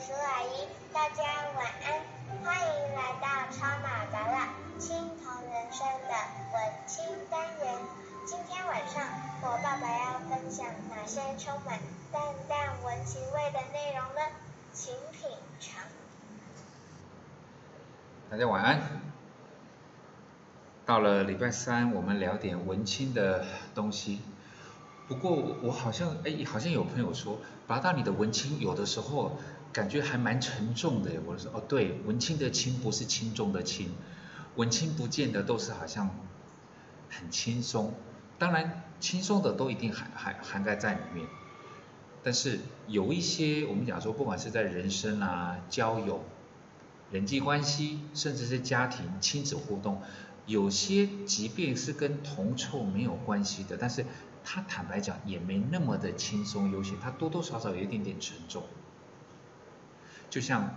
叔阿姨，大家晚安，欢迎来到超马达拉青铜人生的文青单元。今天晚上我爸爸要分享哪些充满淡淡文情味的内容呢？请品尝。大家晚安。到了礼拜三，我们聊点文青的东西。不过我好像哎，好像有朋友说，八大你的文青有的时候感觉还蛮沉重的。我说哦，对，文青的轻不是轻重的轻，文青不见得都是好像很轻松。当然，轻松的都一定涵涵涵盖在里面。但是有一些我们讲说，不管是在人生啊、交友、人际关系，甚至是家庭、亲子互动，有些即便是跟铜臭没有关系的，但是。他坦白讲也没那么的轻松悠闲，他多多少少有一点点沉重。就像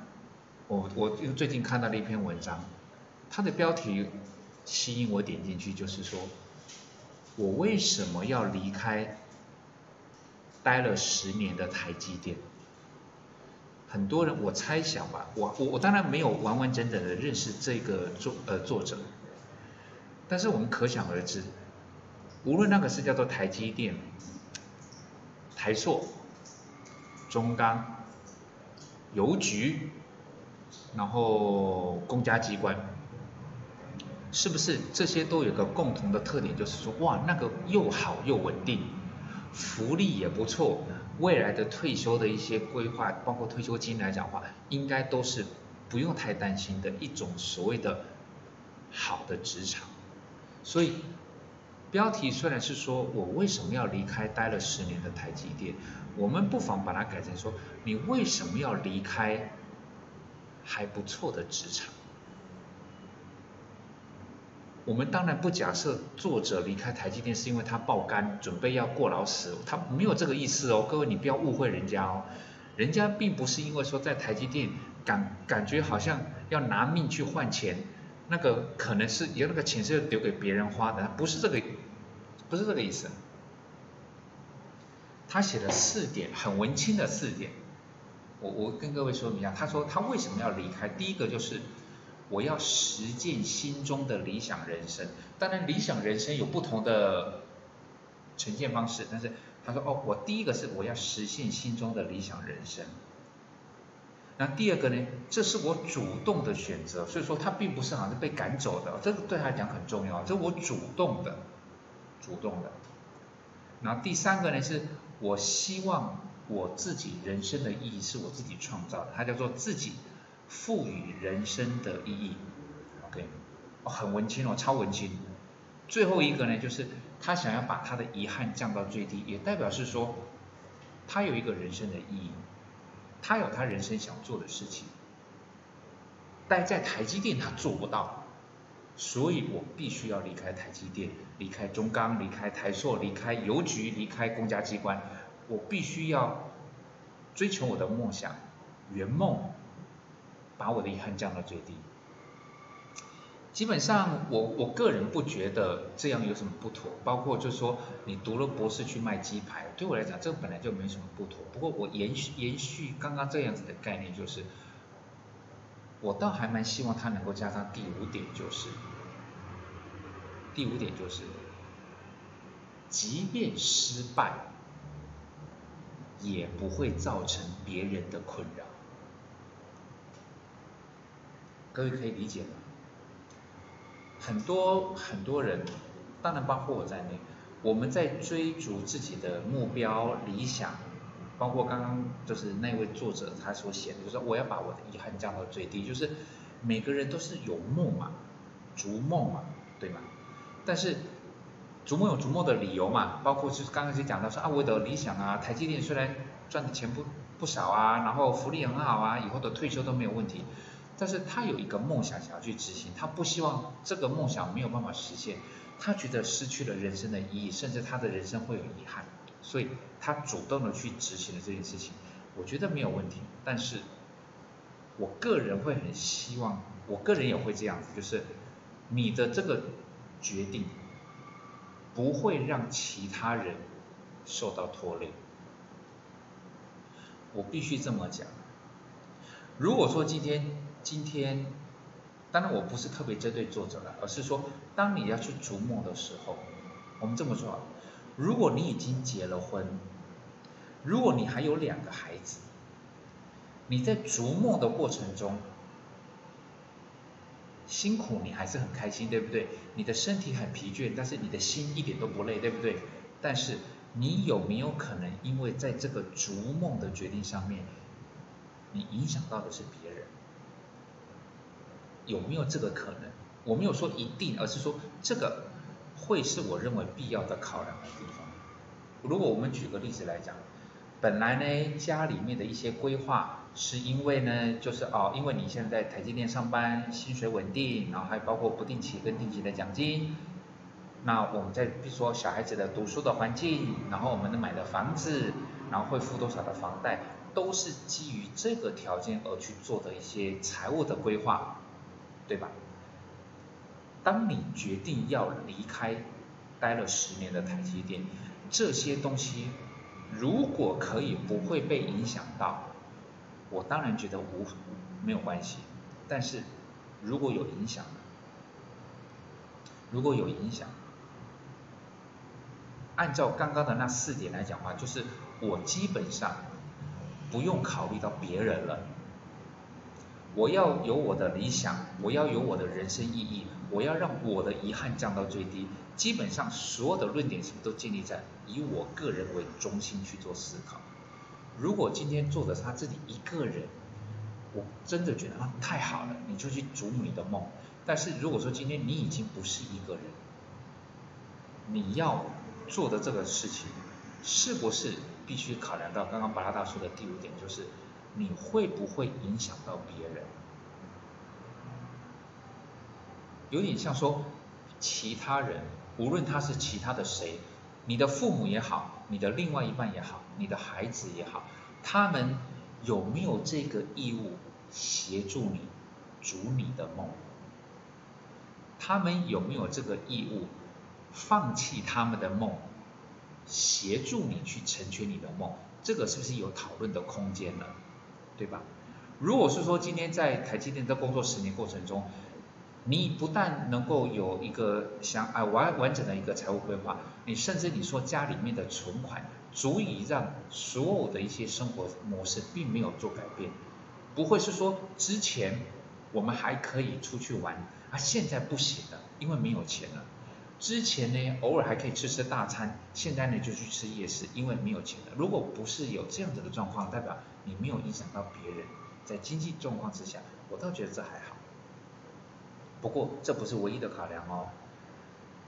我我最近看到了一篇文章，它的标题吸引我点进去，就是说我为什么要离开待了十年的台积电？很多人我猜想吧，我我我当然没有完完整整的认识这个作呃作者，但是我们可想而知。无论那个是叫做台积电、台塑、中钢、邮局，然后公家机关，是不是这些都有个共同的特点，就是说，哇，那个又好又稳定，福利也不错，未来的退休的一些规划，包括退休金来讲话，应该都是不用太担心的一种所谓的好的职场，所以。标题虽然是说我为什么要离开待了十年的台积电，我们不妨把它改成说你为什么要离开还不错的职场？我们当然不假设作者离开台积电是因为他爆肝准备要过劳死，他没有这个意思哦，各位你不要误会人家哦，人家并不是因为说在台积电感感觉好像要拿命去换钱。那个可能是有那个钱是留给别人花的，不是这个，不是这个意思。他写了四点很文青的四点，我我跟各位说明一下。他说他为什么要离开？第一个就是我要实践心中的理想人生。当然理想人生有不同的呈现方式，但是他说哦，我第一个是我要实现心中的理想人生。那第二个呢？这是我主动的选择，所以说他并不是好像被赶走的，这个对他来讲很重要，这是我主动的，主动的。然后第三个呢，是我希望我自己人生的意义是我自己创造的，它叫做自己赋予人生的意义。OK，很文青哦，超文青。最后一个呢，就是他想要把他的遗憾降到最低，也代表是说他有一个人生的意义。他有他人生想做的事情，待在台积电他做不到，所以我必须要离开台积电，离开中钢，离开台塑，离开邮局，离开公家机关，我必须要追求我的梦想，圆梦，把我的遗憾降到最低。基本上，我我个人不觉得这样有什么不妥。包括就是说，你读了博士去卖鸡排，对我来讲，这本来就没什么不妥。不过我延续延续刚刚这样子的概念，就是我倒还蛮希望他能够加上第五点，就是第五点就是，即便失败，也不会造成别人的困扰。各位可以理解吗？很多很多人，当然包括我在内，我们在追逐自己的目标理想，包括刚刚就是那位作者他所写的，就是我要把我的遗憾降到最低，就是每个人都是有梦嘛，逐梦嘛，对吗？但是逐梦有逐梦的理由嘛，包括就是刚刚就讲到说啊，我的理想啊，台积电虽然赚的钱不不少啊，然后福利很好啊，以后的退休都没有问题。但是他有一个梦想想要去执行，他不希望这个梦想没有办法实现，他觉得失去了人生的意义，甚至他的人生会有遗憾，所以他主动的去执行了这件事情，我觉得没有问题。但是，我个人会很希望，我个人也会这样子，就是你的这个决定不会让其他人受到拖累，我必须这么讲。如果说今天今天，当然我不是特别针对作者了，而是说当你要去逐梦的时候，我们这么说，如果你已经结了婚，如果你还有两个孩子，你在逐梦的过程中。辛苦你还是很开心，对不对？你的身体很疲倦，但是你的心一点都不累，对不对？但是你有没有可能因为在这个逐梦的决定上面，你影响到的是别人？有没有这个可能？我没有说一定，而是说这个会是我认为必要的考量的地方。如果我们举个例子来讲，本来呢家里面的一些规划。是因为呢，就是哦，因为你现在在台积电上班，薪水稳定，然后还包括不定期跟定期的奖金。那我们在比如说小孩子的读书的环境，然后我们的买的房子，然后会付多少的房贷，都是基于这个条件而去做的一些财务的规划，对吧？当你决定要离开待了十年的台积电，这些东西如果可以不会被影响到。我当然觉得无没有关系，但是如果有影响，如果有影响，按照刚刚的那四点来讲话，就是我基本上不用考虑到别人了，我要有我的理想，我要有我的人生意义，我要让我的遗憾降到最低，基本上所有的论点是不是都建立在以我个人为中心去做思考？如果今天做的是他自己一个人，我真的觉得啊太好了，你就去逐你的梦。但是如果说今天你已经不是一个人，你要做的这个事情，是不是必须考量到刚刚巴拉大叔的第五点，就是你会不会影响到别人？有点像说其他人，无论他是其他的谁，你的父母也好，你的另外一半也好。你的孩子也好，他们有没有这个义务协助你逐你的梦？他们有没有这个义务放弃他们的梦，协助你去成全你的梦？这个是不是有讨论的空间呢？对吧？如果是说今天在台积电的工作十年过程中，你不但能够有一个想啊完完整的一个财务规划，你甚至你说家里面的存款。足以让所有的一些生活模式并没有做改变，不会是说之前我们还可以出去玩，啊现在不行了，因为没有钱了。之前呢偶尔还可以吃吃大餐，现在呢就去吃夜市，因为没有钱了。如果不是有这样子的状况，代表你没有影响到别人，在经济状况之下，我倒觉得这还好。不过这不是唯一的考量哦，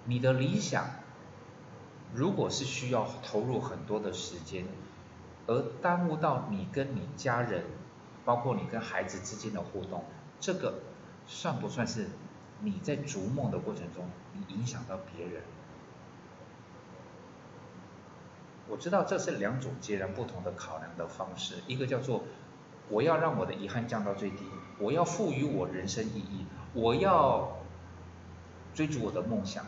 你的理想。如果是需要投入很多的时间，而耽误到你跟你家人，包括你跟孩子之间的互动，这个算不算是你在逐梦的过程中，你影响到别人？我知道这是两种截然不同的考量的方式，一个叫做我要让我的遗憾降到最低，我要赋予我人生意义，我要追逐我的梦想。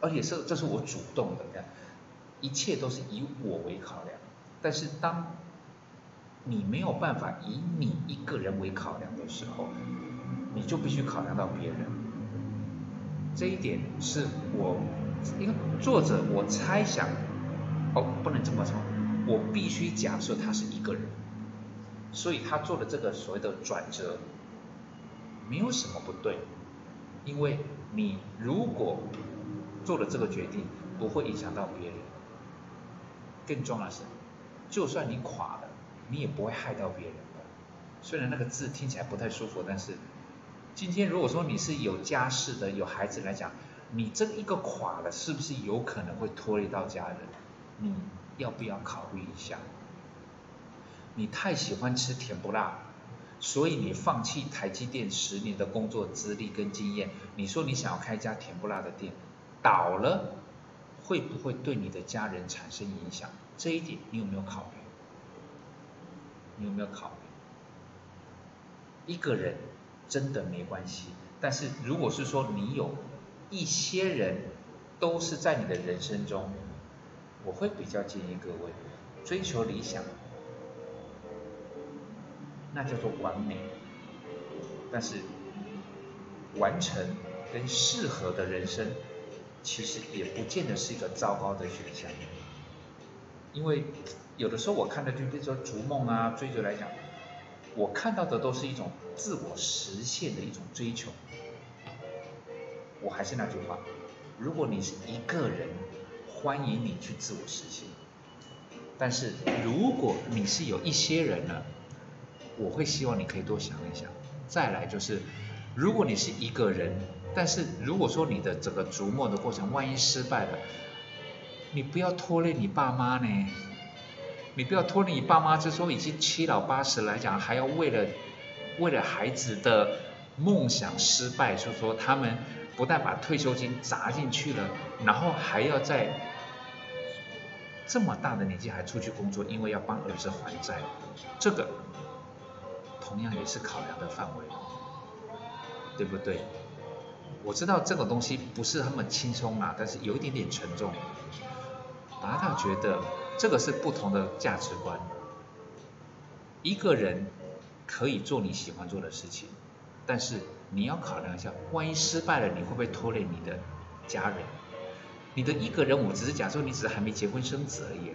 而且是这是我主动的，一切都是以我为考量。但是当你没有办法以你一个人为考量的时候，你就必须考量到别人。这一点是我一个作者，我猜想，哦，不能这么说，我必须假设他是一个人，所以他做的这个所谓的转折，没有什么不对，因为你如果。做了这个决定不会影响到别人，更重要的是，就算你垮了，你也不会害到别人的。虽然那个字听起来不太舒服，但是今天如果说你是有家室的、有孩子来讲，你这一个垮了，是不是有可能会拖累到家人？你要不要考虑一下？你太喜欢吃甜不辣，所以你放弃台积电十年的工作资历跟经验，你说你想要开一家甜不辣的店？倒了会不会对你的家人产生影响？这一点你有没有考虑？你有没有考虑？一个人真的没关系，但是如果是说你有一些人都是在你的人生中，我会比较建议各位追求理想，那叫做完美。但是完成跟适合的人生，其实也不见得是一个糟糕的选项。因为有的时候我看的就比如说逐梦啊、追求来讲，我看到的都是一种自我实现的一种追求。我还是那句话，如果你是一个人，欢迎你去自我实现。但是如果你是有一些人呢，我会希望你可以多想一想。再来就是，如果你是一个人，但是如果说你的整个逐梦的过程万一失败了，你不要拖累你爸妈呢。你不要拖累你爸妈，就说已经七老八十来讲，还要为了为了孩子的梦想失败，就说他们不但把退休金砸进去了，然后还要在这么大的年纪还出去工作，因为要帮儿子还债，这个同样也是考量的范围，对不对？我知道这个东西不是那么轻松啊，但是有一点点沉重。达到觉得这个是不同的价值观。一个人可以做你喜欢做的事情，但是你要考量一下，万一失败了，你会不会拖累你的家人？你的一个人，我只是假设你只是还没结婚生子而已。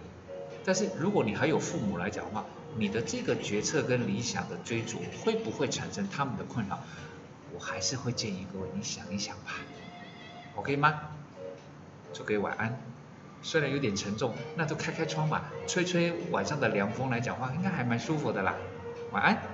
但是如果你还有父母来讲的话，你的这个决策跟理想的追逐会不会产生他们的困扰？我还是会建议各位你想一想吧，OK 吗？祝各位晚安。虽然有点沉重，那就开开窗吧，吹吹晚上的凉风来讲话，应该还蛮舒服的啦。晚安。